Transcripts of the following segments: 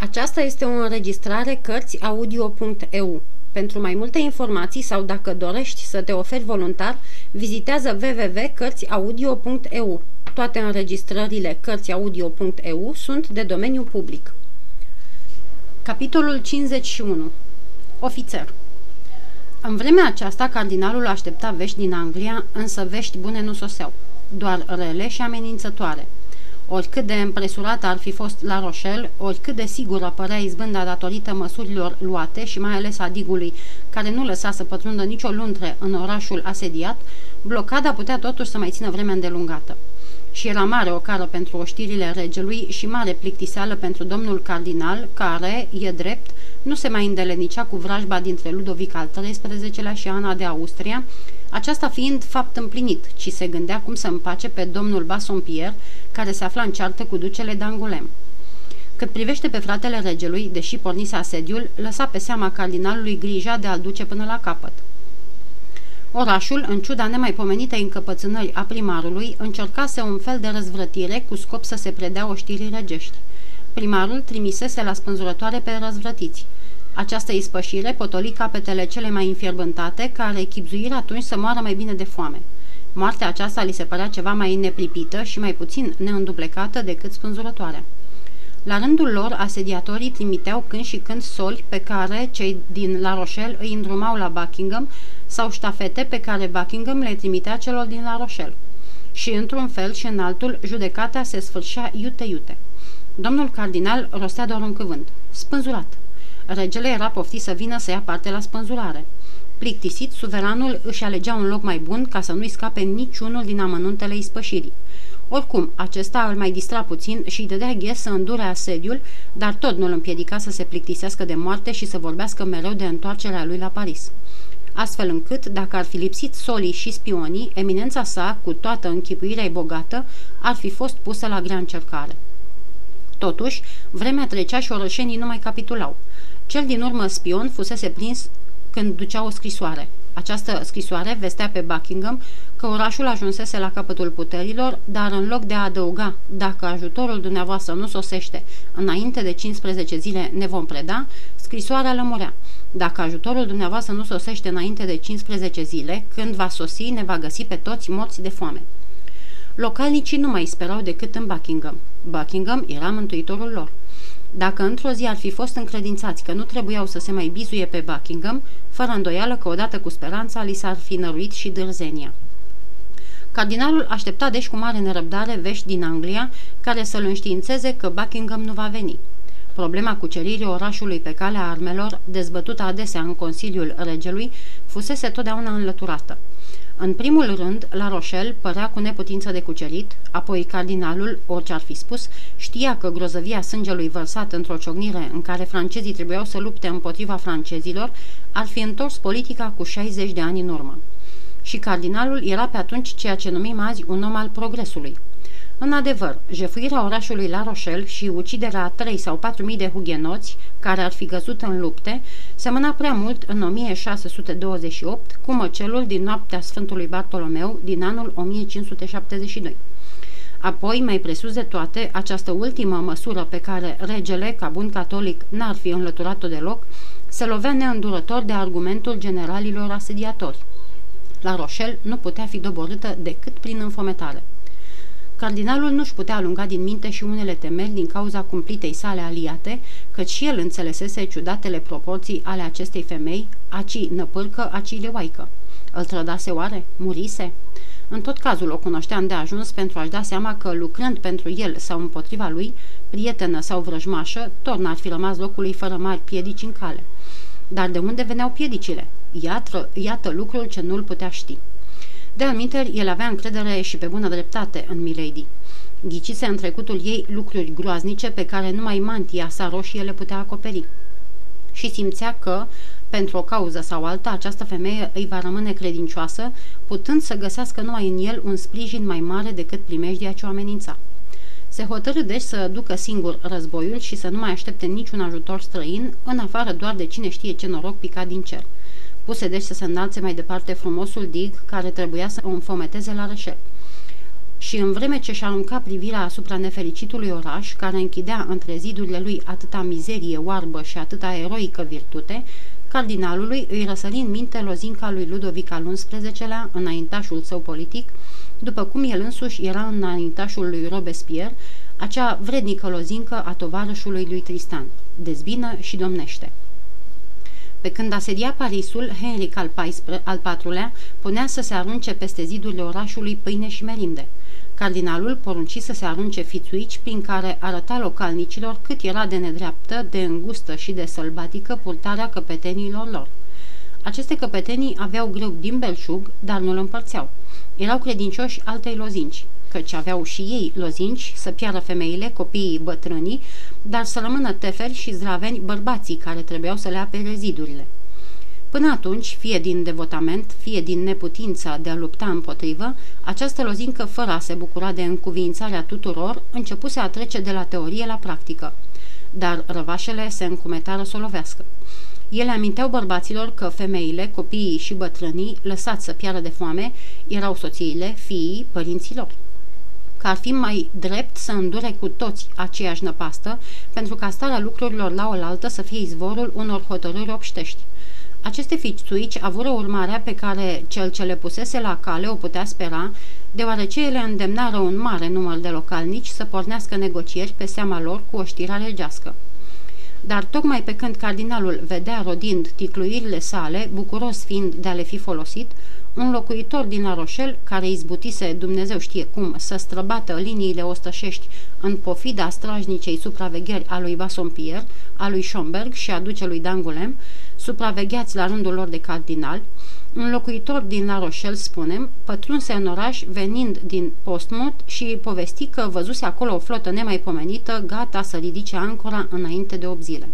Aceasta este o înregistrare Cărțiaudio.eu. Pentru mai multe informații sau dacă dorești să te oferi voluntar, vizitează www.cărțiaudio.eu. Toate înregistrările Cărțiaudio.eu sunt de domeniu public. Capitolul 51 Ofițer În vremea aceasta, cardinalul aștepta vești din Anglia, însă vești bune nu soseau, doar rele și amenințătoare – Oricât de împresurată ar fi fost La Rochelle, oricât de sigură părea izbânda datorită măsurilor luate și mai ales a digului, care nu lăsa să pătrundă nicio luntre în orașul asediat, blocada putea totuși să mai țină vreme îndelungată. Și era mare o cară pentru oștirile regelui și mare plictiseală pentru domnul cardinal, care, e drept, nu se mai îndelenicea cu vrajba dintre Ludovic al XIII-lea și Ana de Austria, aceasta fiind fapt împlinit, ci se gândea cum să împace pe domnul Bassompierre, care se afla în ceartă cu ducele d'Angulem. Cât privește pe fratele regelui, deși pornise asediul, lăsa pe seama cardinalului grija de a-l duce până la capăt. Orașul, în ciuda nemaipomenitei încăpățânări a primarului, încercase un fel de răzvrătire cu scop să se predea oștirii regești. Primarul trimisese la spânzurătoare pe răzvrătiți. Această ispășire potoli capetele cele mai înfierbântate, care chipzuiră atunci să moară mai bine de foame. Moartea aceasta li se părea ceva mai neplipită și mai puțin neînduplecată decât spânzurătoarea. La rândul lor, asediatorii trimiteau când și când soli pe care cei din La Rochelle îi îndrumau la Buckingham sau ștafete pe care Buckingham le trimitea celor din La Rochelle. Și într-un fel și în altul, judecata se sfârșea iute-iute. Domnul cardinal rostea doar un cuvânt. Spânzurat. Regele era poftit să vină să ia parte la spânzurare. Plictisit, suveranul își alegea un loc mai bun ca să nu-i scape niciunul din amănuntele ispășirii. Oricum, acesta îl mai distra puțin și îi dădea ghes să îndure asediul, dar tot nu îl împiedica să se plictisească de moarte și să vorbească mereu de întoarcerea lui la Paris. Astfel încât, dacă ar fi lipsit solii și spionii, eminența sa, cu toată închipuirea bogată, ar fi fost pusă la grea încercare. Totuși, vremea trecea și orășenii nu mai capitulau. Cel din urmă spion fusese prins când ducea o scrisoare. Această scrisoare vestea pe Buckingham că orașul ajunsese la capătul puterilor, dar în loc de a adăuga, dacă ajutorul dumneavoastră nu sosește înainte de 15 zile ne vom preda, scrisoarea lămurea. Dacă ajutorul dumneavoastră nu sosește înainte de 15 zile, când va sosi, ne va găsi pe toți morți de foame. Localnicii nu mai sperau decât în Buckingham. Buckingham era mântuitorul lor. Dacă într-o zi ar fi fost încredințați că nu trebuiau să se mai bizuie pe Buckingham, fără îndoială că odată cu speranța li s-ar fi năruit și dârzenia. Cardinalul aștepta deci cu mare nerăbdare vești din Anglia care să-l înștiințeze că Buckingham nu va veni. Problema cuceririi orașului pe calea armelor, dezbătută adesea în Consiliul Regelui, fusese totdeauna înlăturată. În primul rând, la Rochelle părea cu neputință de cucerit, apoi cardinalul, orice ar fi spus, știa că grozăvia sângelui vărsat într-o ciocnire în care francezii trebuiau să lupte împotriva francezilor ar fi întors politica cu 60 de ani în urmă. Și cardinalul era pe atunci ceea ce numim azi un om al progresului. În adevăr, jefuirea orașului La Rochelle și uciderea a 3 sau 4 mii de hugenoți, care ar fi găzut în lupte, semăna prea mult în 1628 cu măcelul din noaptea Sfântului Bartolomeu din anul 1572. Apoi, mai presus de toate, această ultimă măsură pe care regele, ca bun catolic, n-ar fi înlăturat-o deloc, se lovea neîndurător de argumentul generalilor asediatori. La Rochelle nu putea fi doborâtă decât prin înfometare. Cardinalul nu-și putea alunga din minte și unele temeri din cauza cumplitei sale aliate, căci și el înțelesese ciudatele proporții ale acestei femei, aci năpârcă, aci leoaică. Îl trădase oare? Murise? În tot cazul o cunoștea de ajuns pentru a-și da seama că, lucrând pentru el sau împotriva lui, prietenă sau vrăjmașă, tot n-ar fi rămas locului fără mari piedici în cale. Dar de unde veneau piedicile? Iată, iată lucrul ce nu-l putea ști. De aminteri, el avea încredere și pe bună dreptate în Milady. Ghicise în trecutul ei lucruri groaznice pe care numai mantia sa roșie le putea acoperi. Și simțea că, pentru o cauză sau alta, această femeie îi va rămâne credincioasă, putând să găsească numai în el un sprijin mai mare decât primejdia ce o amenința. Se hotărâ deci să ducă singur războiul și să nu mai aștepte niciun ajutor străin, în afară doar de cine știe ce noroc picat din cer puse deci să se înalțe mai departe frumosul dig care trebuia să o înfometeze la rășel. și în vreme ce și arunca privirea asupra nefericitului oraș, care închidea între zidurile lui atâta mizerie oarbă și atâta eroică virtute, cardinalului îi răsări în minte lozinca lui Ludovic al XI-lea, înaintașul său politic, după cum el însuși era înaintașul lui Robespierre, acea vrednică lozincă a tovarășului lui Tristan, dezbină și domnește. Pe când asedia Parisul, Henric al, al IV-lea punea să se arunce peste zidurile orașului pâine și merinde. Cardinalul porunci să se arunce fițuici prin care arăta localnicilor cât era de nedreaptă, de îngustă și de sălbatică purtarea căpetenilor lor. Aceste căpetenii aveau greu din belșug, dar nu-l împărțeau. Erau credincioși altei lozinci, căci aveau și ei lozinci să piară femeile, copiii, bătrânii, dar să rămână teferi și zdraveni bărbații care trebuiau să le apere zidurile. Până atunci, fie din devotament, fie din neputința de a lupta împotrivă, această lozincă, fără a se bucura de încuvințarea tuturor, începuse a trece de la teorie la practică. Dar răvașele se încumetară să o lovească. Ele aminteau bărbaților că femeile, copiii și bătrânii, lăsați să piară de foame, erau soțiile, fiii, părinților că ar fi mai drept să îndure cu toți aceeași năpastă, pentru ca starea lucrurilor la oaltă să fie izvorul unor hotărâri obștești. Aceste fițuici avură urmarea pe care cel ce le pusese la cale o putea spera, deoarece ele îndemnară un mare număr de localnici să pornească negocieri pe seama lor cu oștirea regească. Dar tocmai pe când cardinalul vedea rodind ticluirile sale, bucuros fiind de a le fi folosit, un locuitor din La Rochelle, care izbutise Dumnezeu știe cum să străbată liniile ostășești în pofida strajnicei supravegheri a lui Bassompierre, a lui Schomberg și a ducelui Dangulem, supravegheați la rândul lor de cardinal, un locuitor din La Rochelle, spunem, pătrunse în oraș venind din Postmut și povesti că văzuse acolo o flotă nemaipomenită, gata să ridice ancora înainte de 8 zile.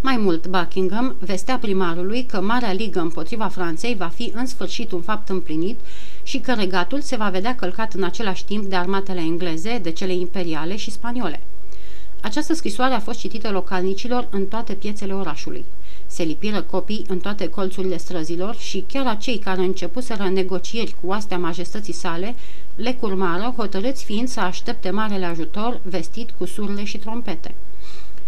Mai mult, Buckingham vestea primarului că Marea Ligă împotriva Franței va fi în sfârșit un fapt împlinit și că regatul se va vedea călcat în același timp de armatele engleze, de cele imperiale și spaniole. Această scrisoare a fost citită localnicilor în toate piețele orașului. Se lipiră copii în toate colțurile străzilor și chiar acei care începuseră negocieri cu astea majestății sale le curmară, hotărâți fiind să aștepte marele ajutor vestit cu surle și trompete.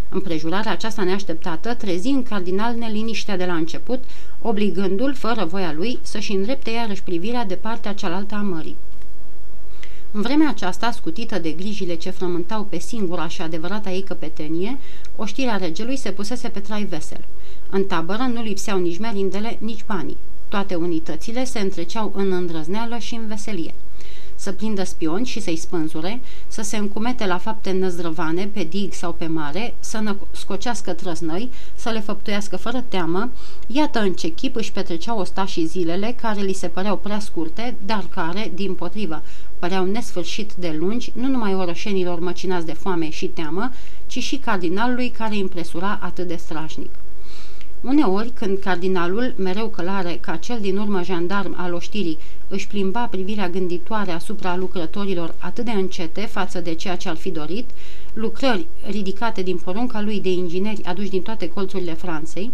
Împrejurarea aceasta neașteptată trezi în cardinal neliniștea de la început, obligându-l, fără voia lui, să-și îndrepte iarăși privirea de partea cealaltă a mării. În vremea aceasta, scutită de grijile ce frământau pe singura și adevărata ei căpetenie, oștirea regelui se pusese pe trai vesel. În tabără nu lipseau nici merindele, nici banii. Toate unitățile se întreceau în îndrăzneală și în veselie să prindă spioni și să-i spânzure, să se încumete la fapte năzdrăvane pe dig sau pe mare, să scocească trăznăi, să le făptuiască fără teamă, iată în ce chip își petreceau ostașii zilele care li se păreau prea scurte, dar care, din potrivă, păreau nesfârșit de lungi, nu numai orășenilor măcinați de foame și teamă, ci și cardinalului care impresura atât de strașnic. Uneori, când cardinalul, mereu călare ca cel din urmă jandarm al oștirii, își plimba privirea gânditoare asupra lucrătorilor atât de încete față de ceea ce ar fi dorit, lucrări ridicate din porunca lui de ingineri aduși din toate colțurile Franței,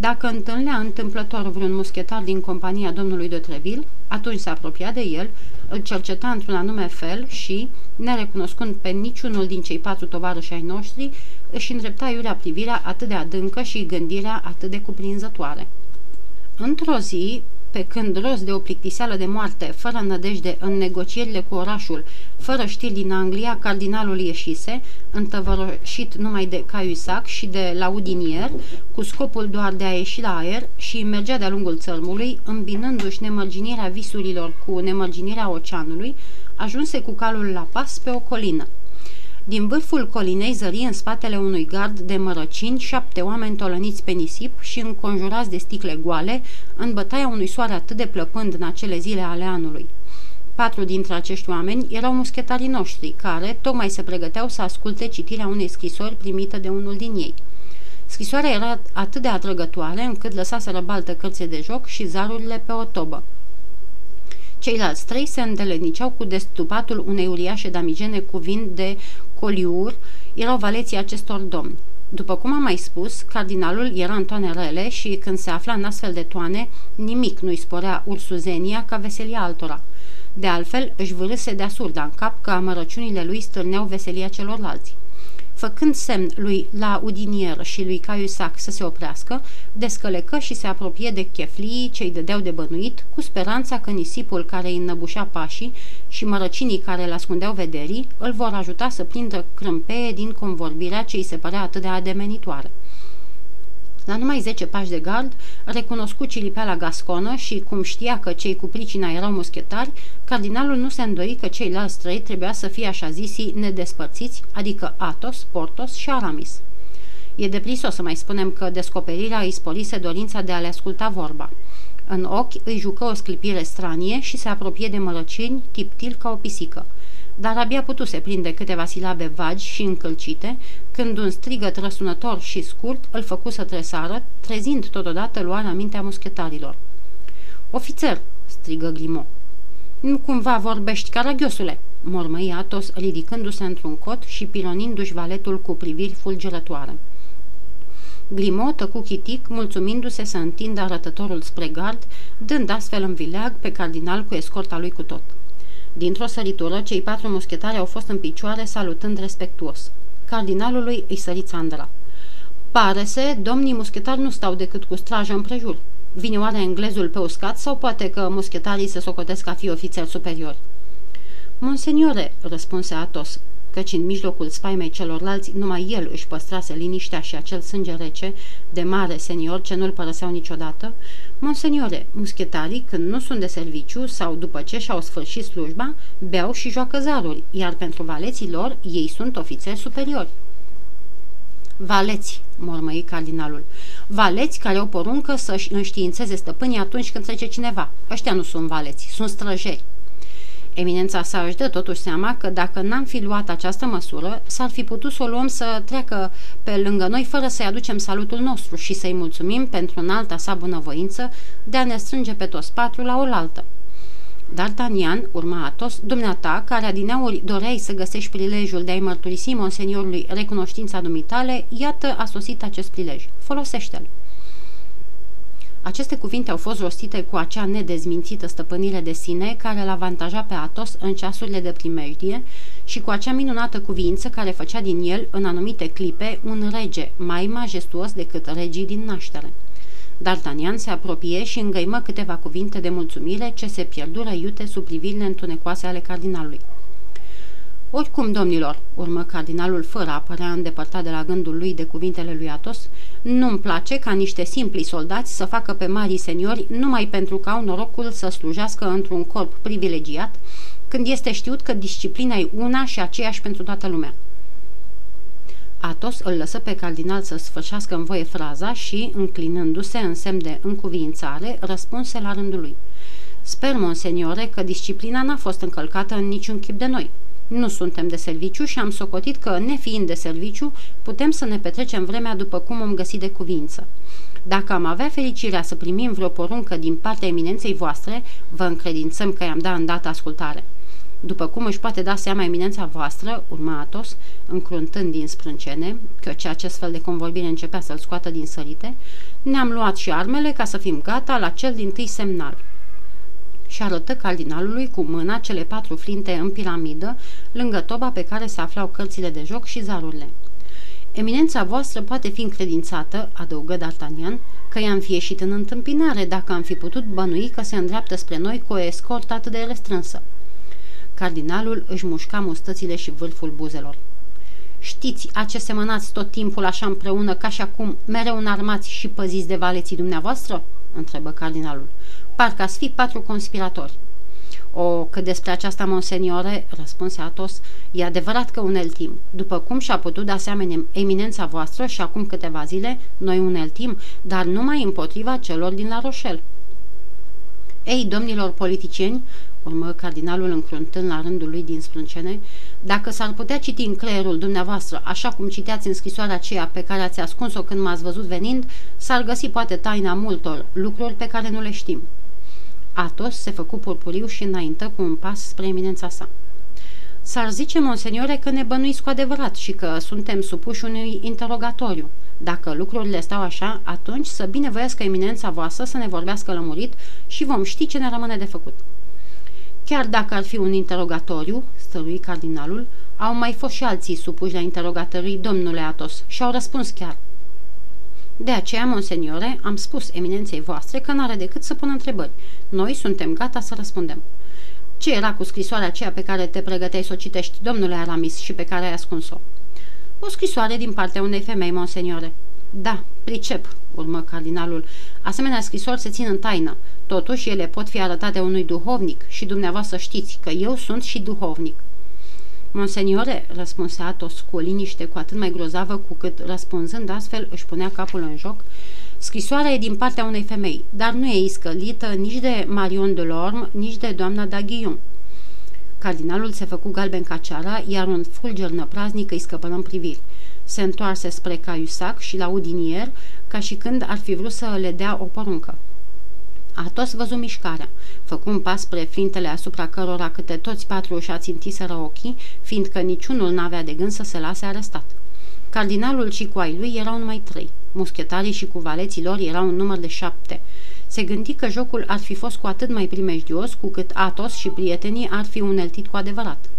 dacă întâlnea întâmplător vreun muschetar din compania domnului de Treville, atunci se apropia de el, îl cerceta într-un anume fel și, nerecunoscând pe niciunul din cei patru tovarăși ai noștri, își îndrepta iurea privirea atât de adâncă și gândirea atât de cuprinzătoare. Într-o zi, pe când rost de o plictiseală de moarte, fără nădejde în negocierile cu orașul, fără știri din Anglia, cardinalul ieșise, întăvărășit numai de Caiusac și de Laudinier, cu scopul doar de a ieși la aer și mergea de-a lungul țărmului, îmbinându-și nemărginirea visurilor cu nemărginirea oceanului, ajunse cu calul la pas pe o colină. Din vârful colinei zări în spatele unui gard de mărăcini șapte oameni tolăniți pe nisip și înconjurați de sticle goale, în bătaia unui soare atât de plăpând în acele zile ale anului. Patru dintre acești oameni erau muschetarii noștri, care tocmai se pregăteau să asculte citirea unei scrisori primite de unul din ei. Scrisoarea era atât de atrăgătoare încât lăsaseră baltă cărțe de joc și zarurile pe o tobă. Ceilalți trei se îndeleniceau cu destupatul unei uriașe damigene cu vin de coliur, erau valeții acestor domni. După cum am mai spus, cardinalul era în toane rele și când se afla în astfel de toane, nimic nu-i sporea ursuzenia ca veselia altora. De altfel, își vârâse de asurda în cap că amărăciunile lui stârneau veselia celorlalți. Făcând semn lui la Udinier și lui Caiusac să se oprească, descălecă și se apropie de cheflii ce îi dădeau de bănuit, cu speranța că nisipul care îi înnăbușea pașii și mărăcinii care îl ascundeau vederii îl vor ajuta să prindă crâmpeie din convorbirea ce îi se părea atât de ademenitoare. La numai 10 pași de gard, recunoscu la gasconă și, cum știa că cei cu pricina erau muschetari, cardinalul nu se îndoi că ceilalți trei trebuia să fie așa zisii nedespărțiți, adică Atos, Portos și Aramis. E deprisos să mai spunem că descoperirea îi sporise dorința de a le asculta vorba. În ochi îi jucă o sclipire stranie și se apropie de mărăcini, tiptil ca o pisică – dar abia putuse prinde câteva silabe vagi și încălcite, când un strigăt răsunător și scurt îl făcu să tresară, trezind totodată luarea mintea muschetarilor. Ofițer!" strigă Grimo. Nu cumva vorbești, caragiosule!" mormăi Atos, ridicându-se într-un cot și pilonindu-și valetul cu priviri fulgerătoare. Grimo tăcu chitic, mulțumindu-se să întindă arătătorul spre gard, dând astfel în vileag pe cardinal cu escorta lui cu tot. Dintr-o săritură, cei patru muschetari au fost în picioare, salutând respectuos. Cardinalului îi sări țandra. Pare-se, domnii muschetari nu stau decât cu strajă împrejur. Vine oare englezul pe uscat sau poate că muschetarii se socotesc a fi ofițeri superiori? Monseniore, răspunse Atos, căci în mijlocul spaimei celorlalți numai el își păstrase liniștea și acel sânge rece de mare senior ce nu-l părăseau niciodată, Monseniore, muschetarii, când nu sunt de serviciu sau după ce și-au sfârșit slujba, beau și joacă zaruri, iar pentru valeții lor ei sunt ofițeri superiori. Valeți, mormăi cardinalul. Valeți care au poruncă să-și înștiințeze stăpânii atunci când trece cineva. Ăștia nu sunt valeți, sunt străjeri. Eminența sa își dă totuși seama că dacă n-am fi luat această măsură, s-ar fi putut să o luăm să treacă pe lângă noi fără să-i aducem salutul nostru și să-i mulțumim pentru înalta sa bunăvoință de a ne strânge pe toți patru la oaltă. D'Artagnan urma Atos, dumneata, care adineauri doreai să găsești prilejul de a-i mărturisi monseniorului recunoștința dumitale, iată a sosit acest prilej. Folosește-l. Aceste cuvinte au fost rostite cu acea nedezmințită stăpânire de sine care îl avantaja pe Atos în ceasurile de primejdie și cu acea minunată cuvință care făcea din el, în anumite clipe, un rege mai majestuos decât regii din naștere. D'Artagnan se apropie și îngăimă câteva cuvinte de mulțumire ce se pierdură iute sub privirile întunecoase ale cardinalului. Oricum, domnilor, urmă cardinalul fără a părea îndepărtat de la gândul lui de cuvintele lui Atos, nu-mi place ca niște simpli soldați să facă pe marii seniori numai pentru că au norocul să slujească într-un corp privilegiat, când este știut că disciplina e una și aceeași pentru toată lumea. Atos îl lăsă pe cardinal să sfârșească în voie fraza și, înclinându-se în semn de încuvințare, răspunse la rândul lui. Sper, monseniore, că disciplina n-a fost încălcată în niciun chip de noi. Nu suntem de serviciu și am socotit că, nefiind de serviciu, putem să ne petrecem vremea după cum am găsit de cuvință. Dacă am avea fericirea să primim vreo poruncă din partea eminenței voastre, vă încredințăm că i-am dat îndată ascultare. După cum își poate da seama eminența voastră, urma Atos, încruntând din sprâncene, căci acest fel de convorbire începea să-l scoată din sărite, ne-am luat și armele ca să fim gata la cel din tâi semnal și arătă cardinalului cu mâna cele patru flinte în piramidă, lângă toba pe care se aflau cărțile de joc și zarurile. Eminența voastră poate fi încredințată, adăugă D'Artagnan, că i-am fi ieșit în întâmpinare dacă am fi putut bănui că se îndreaptă spre noi cu o escortă atât de restrânsă. Cardinalul își mușca mustățile și vârful buzelor. Știți, a ce semănați tot timpul așa împreună ca și acum, mereu înarmați și păziți de valeții dumneavoastră?" Întrebă cardinalul parcă ați fi patru conspiratori. O, că despre aceasta, monseniore, răspunse Atos, e adevărat că uneltim. După cum și-a putut da seamene eminența voastră și acum câteva zile, noi uneltim, dar numai împotriva celor din La Rochelle. Ei, domnilor politicieni, urmă cardinalul încruntând la rândul lui din sprâncene, dacă s-ar putea citi în creierul dumneavoastră, așa cum citeați în scrisoarea aceea pe care ați ascuns-o când m-ați văzut venind, s-ar găsi poate taina multor lucruri pe care nu le știm. Atos se făcu purpuriu și înaintă cu un pas spre eminența sa. S-ar zice, monseniore, că ne bănuiți cu adevărat și că suntem supuși unui interogatoriu. Dacă lucrurile stau așa, atunci să binevoiască eminența voastră să ne vorbească lămurit și vom ști ce ne rămâne de făcut. Chiar dacă ar fi un interogatoriu, stărui cardinalul, au mai fost și alții supuși la interogatoriu domnule Atos și au răspuns chiar. De aceea, monseniore, am spus eminenței voastre că n-are decât să pună întrebări. Noi suntem gata să răspundem. Ce era cu scrisoarea aceea pe care te pregăteai să o citești, domnule Aramis, și pe care ai ascuns-o? O scrisoare din partea unei femei, monseniore. Da, pricep, urmă cardinalul. Asemenea scrisori se țin în taină. Totuși, ele pot fi arătate unui duhovnic și dumneavoastră știți că eu sunt și duhovnic. Monseniore, răspunse Atos cu o liniște cu atât mai grozavă cu cât, răspunzând astfel, își punea capul în joc, Scrisoarea e din partea unei femei, dar nu e iscălită nici de Marion de Lorme, nici de doamna d'Aguillon. Cardinalul se făcu galben ca ceara, iar un fulger năpraznic îi scăpă în priviri. Se întoarse spre Caiusac și la Udinier, ca și când ar fi vrut să le dea o poruncă. Atos văzu mișcarea. Făcu un pas spre flintele asupra cărora câte toți patru își ațintiseră ochii, fiindcă niciunul n-avea de gând să se lase arestat. Cardinalul și cu ai lui erau numai trei. Muschetarii și cu valeții lor erau un număr de șapte. Se gândi că jocul ar fi fost cu atât mai primejdios cu cât Atos și prietenii ar fi uneltit cu adevărat.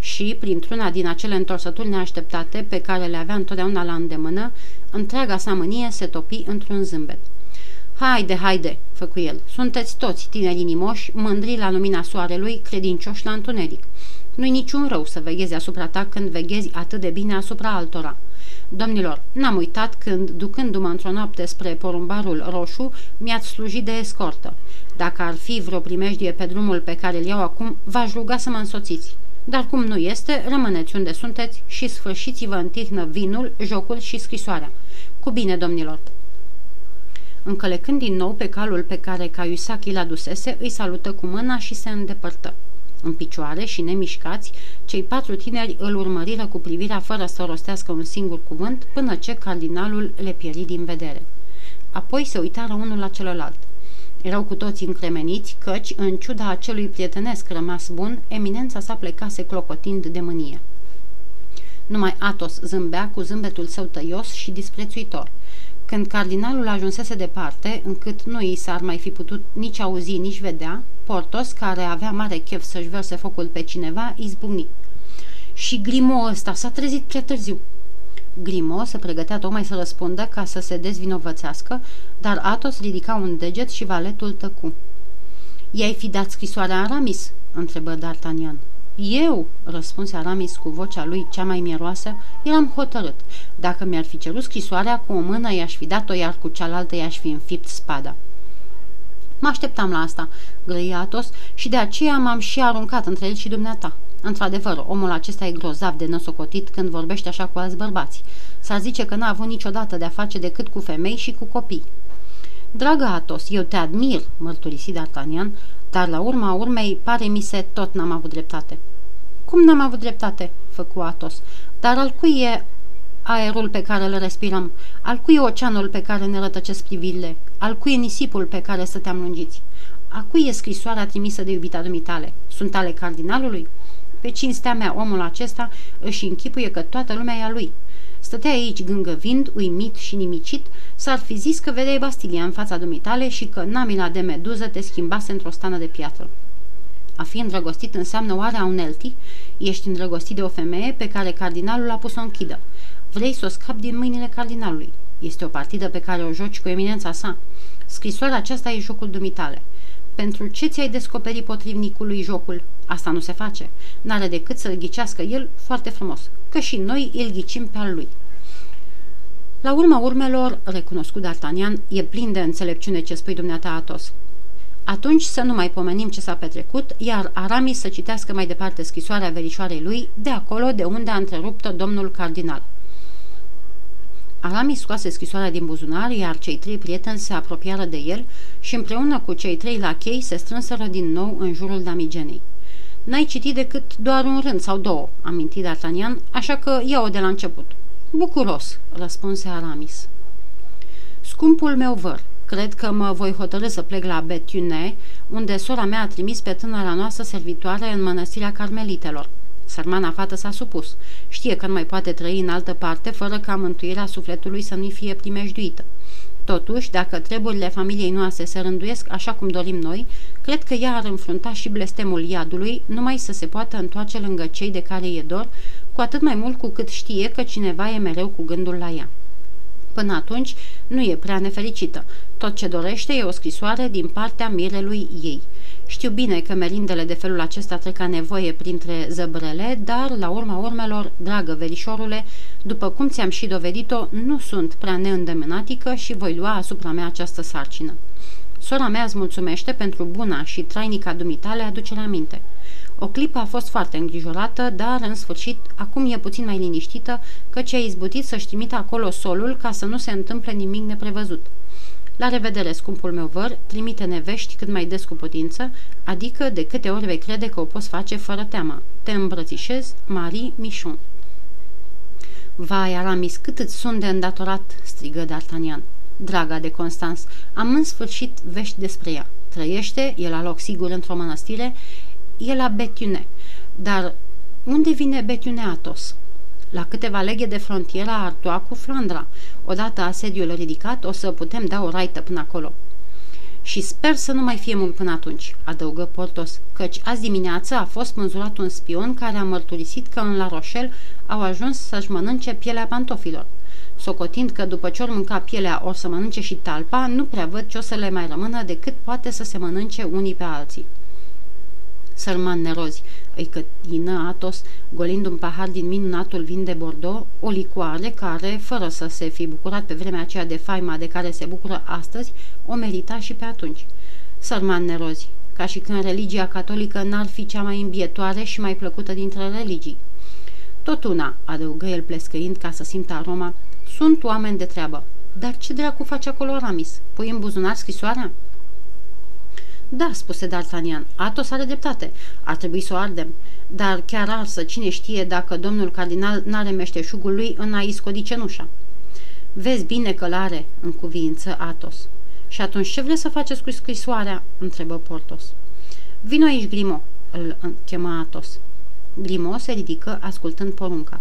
Și, printr-una din acele întorsături neașteptate pe care le avea întotdeauna la îndemână, întreaga sa mânie se topi într-un zâmbet. Haide, haide, făcu el, sunteți toți tineri inimoși, mândri la lumina soarelui, credincioși la întuneric. Nu-i niciun rău să veghezi asupra ta când veghezi atât de bine asupra altora. Domnilor, n-am uitat când, ducându-mă într-o noapte spre porumbarul roșu, mi-ați slujit de escortă. Dacă ar fi vreo primejdie pe drumul pe care îl iau acum, v-aș ruga să mă însoțiți. Dar cum nu este, rămâneți unde sunteți și sfârșiți-vă în tihnă vinul, jocul și scrisoarea. Cu bine, domnilor! Încălecând din nou pe calul pe care Caiusaki l adusese, îi salută cu mâna și se îndepărtă. În picioare și nemișcați, cei patru tineri îl urmăriră cu privirea fără să rostească un singur cuvânt, până ce cardinalul le pieri din vedere. Apoi se uitară unul la celălalt. Erau cu toți încremeniți, căci, în ciuda acelui prietenesc rămas bun, eminența sa plecase clocotind de mânie. Numai Atos zâmbea cu zâmbetul său tăios și disprețuitor. Când cardinalul ajunsese departe, încât nu i s-ar mai fi putut nici auzi, nici vedea, Portos, care avea mare chef să-și verse focul pe cineva, izbucni. Și Grimo ăsta s-a trezit prea târziu. Grimo se pregătea tocmai să răspundă ca să se dezvinovățească, dar Atos ridica un deget și valetul tăcu. I-ai fi dat scrisoarea Aramis?" întrebă D'Artagnan. Eu, răspunse Aramis cu vocea lui cea mai mieroasă, eram hotărât. Dacă mi-ar fi cerut scrisoarea, cu o mână i-aș fi dat-o, iar cu cealaltă i-aș fi înfipt spada. Mă așteptam la asta, grăi Atos, și de aceea m-am și aruncat între el și dumneata. Într-adevăr, omul acesta e grozav de năsocotit când vorbește așa cu alți bărbați. S-ar zice că n-a avut niciodată de-a face decât cu femei și cu copii. Dragă Atos, eu te admir, mărturisi D'Artagnan, dar la urma urmei pare mi se tot n-am avut dreptate. Cum n-am avut dreptate? făcu Atos. Dar al cui e aerul pe care îl respirăm? Al cui e oceanul pe care ne rătăcesc privirile? Al cui e nisipul pe care stăteam lungiți? A cui e scrisoarea trimisă de iubita dumitale? Sunt ale cardinalului? Pe cinstea mea, omul acesta își închipuie că toată lumea e a lui. Stătea aici gângăvind, uimit și nimicit, s-ar fi zis că vedeai Bastilia în fața dumitale și că namila de meduză te schimbase într-o stană de piatră. A fi îndrăgostit înseamnă oare a uneltii? Ești îndrăgostit de o femeie pe care cardinalul a pus-o închidă. Vrei să o scapi din mâinile cardinalului. Este o partidă pe care o joci cu eminența sa. Scrisoarea aceasta e jocul dumitale. Pentru ce ți-ai descoperit potrivnicului jocul? Asta nu se face. N-are decât să-l ghicească el foarte frumos, că și noi îl ghicim pe al lui. La urma urmelor, recunoscut D'Artagnan, e plin de înțelepciune ce spui dumneata Atos. Atunci să nu mai pomenim ce s-a petrecut, iar Aramis să citească mai departe scrisoarea verișoarei lui, de acolo de unde a întrerupt domnul cardinal. Aramis scoase scrisoarea din buzunar, iar cei trei prieteni se apropiară de el și împreună cu cei trei lachei se strânseră din nou în jurul damigenei. N-ai citit decât doar un rând sau două, aminti D'Artagnan, așa că ia-o de la început. Bucuros, răspunse Aramis. Scumpul meu văr, cred că mă voi hotărâ să plec la Betiune, unde sora mea a trimis pe tânăra noastră servitoare în mănăstirea Carmelitelor. Sărmana fată s-a supus. Știe că nu mai poate trăi în altă parte fără ca mântuirea sufletului să nu-i fie primejduită. Totuși, dacă treburile familiei noastre se rânduiesc așa cum dorim noi, cred că ea ar înfrunta și blestemul iadului, numai să se poată întoarce lângă cei de care e dor, cu atât mai mult cu cât știe că cineva e mereu cu gândul la ea. Până atunci, nu e prea nefericită. Tot ce dorește e o scrisoare din partea mirelui ei. Știu bine că merindele de felul acesta trec ca nevoie printre zăbrele, dar, la urma urmelor, dragă verișorule, după cum ți-am și dovedit-o, nu sunt prea neîndemânatică și voi lua asupra mea această sarcină. Sora mea îți mulțumește pentru buna și trainica dumitale aducere aminte. O clipă a fost foarte îngrijorată, dar, în sfârșit, acum e puțin mai liniștită, căci a izbutit să-și trimită acolo solul ca să nu se întâmple nimic neprevăzut. La revedere, scumpul meu văr, trimite nevești cât mai des cu putință, adică de câte ori vei crede că o poți face fără teamă. Te îmbrățișez, Marie Michon. Vai, Aramis, cât îți sunt de îndatorat, strigă D'Artagnan. Draga de Constans, am în sfârșit vești despre ea. Trăiește, e la loc sigur într-o mănăstire, e la Betiune. Dar unde vine Betiune Atos? La câteva leghe de frontiera Artoa cu Flandra. Odată asediul ridicat, o să putem da o raită până acolo. Și sper să nu mai fie mult până atunci, adăugă Portos, căci azi dimineață a fost mânzurat un spion care a mărturisit că în La Rochelle au ajuns să-și mănânce pielea pantofilor. Socotind că după ce ori mânca pielea or să mănânce și talpa, nu prea văd ce o să le mai rămână decât poate să se mănânce unii pe alții. Sărman nerozi, îi cătină Atos, golind un pahar din minunatul vin de Bordeaux, o licoare care, fără să se fi bucurat pe vremea aceea de faima de care se bucură astăzi, o merita și pe atunci. Sărman nerozi, ca și când religia catolică n-ar fi cea mai îmbietoare și mai plăcută dintre religii. Tot una, adăugă el plescăind ca să simtă aroma, sunt oameni de treabă. Dar ce dracu face acolo Ramis? Pui în buzunar scrisoarea? Da, spuse D'Artagnan, Atos are dreptate. Ar trebui să o ardem. Dar chiar arsă, cine știe dacă domnul cardinal n-are meșteșugul lui în a iscodi cenușa. Vezi bine că l-are, în cuvință Atos. Și atunci ce vreți să faceți cu scrisoarea? întrebă Portos. Vino aici, Grimo, îl chema Atos. Grimo se ridică ascultând porunca.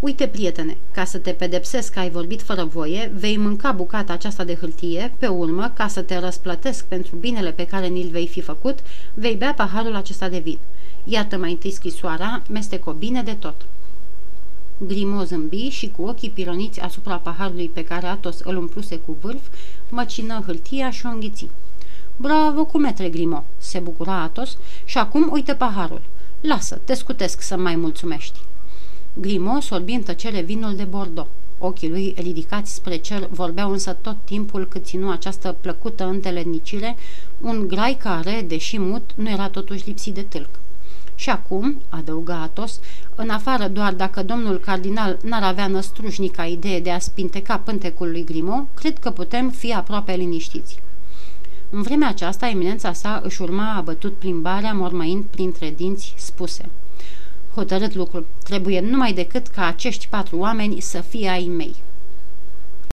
Uite, prietene, ca să te pedepsesc că ai vorbit fără voie, vei mânca bucata aceasta de hârtie, pe urmă, ca să te răsplătesc pentru binele pe care ni-l vei fi făcut, vei bea paharul acesta de vin. Iată mai întâi scrisoarea, mesteco bine de tot. Grimo zâmbi și cu ochii pironiți asupra paharului pe care Atos îl umpluse cu vârf, măcină hârtia și o înghiți. Bravo cu metre, Grimo, se bucura Atos, și acum uite paharul. Lasă, te scutesc să mai mulțumești. Grimaud sorbi în tăcere vinul de Bordeaux. Ochii lui, ridicați spre cer, vorbeau însă tot timpul cât ținu această plăcută întelednicire, un grai care, deși mut, nu era totuși lipsit de tâlc. Și acum, adăugă Atos, în afară doar dacă domnul cardinal n-ar avea năstrușnica idee de a spinteca pântecul lui Grimaud, cred că putem fi aproape liniștiți. În vremea aceasta, eminența sa își urma abătut plimbarea, mormăind printre dinți, spuse – hotărât lucru. Trebuie numai decât ca acești patru oameni să fie ai mei.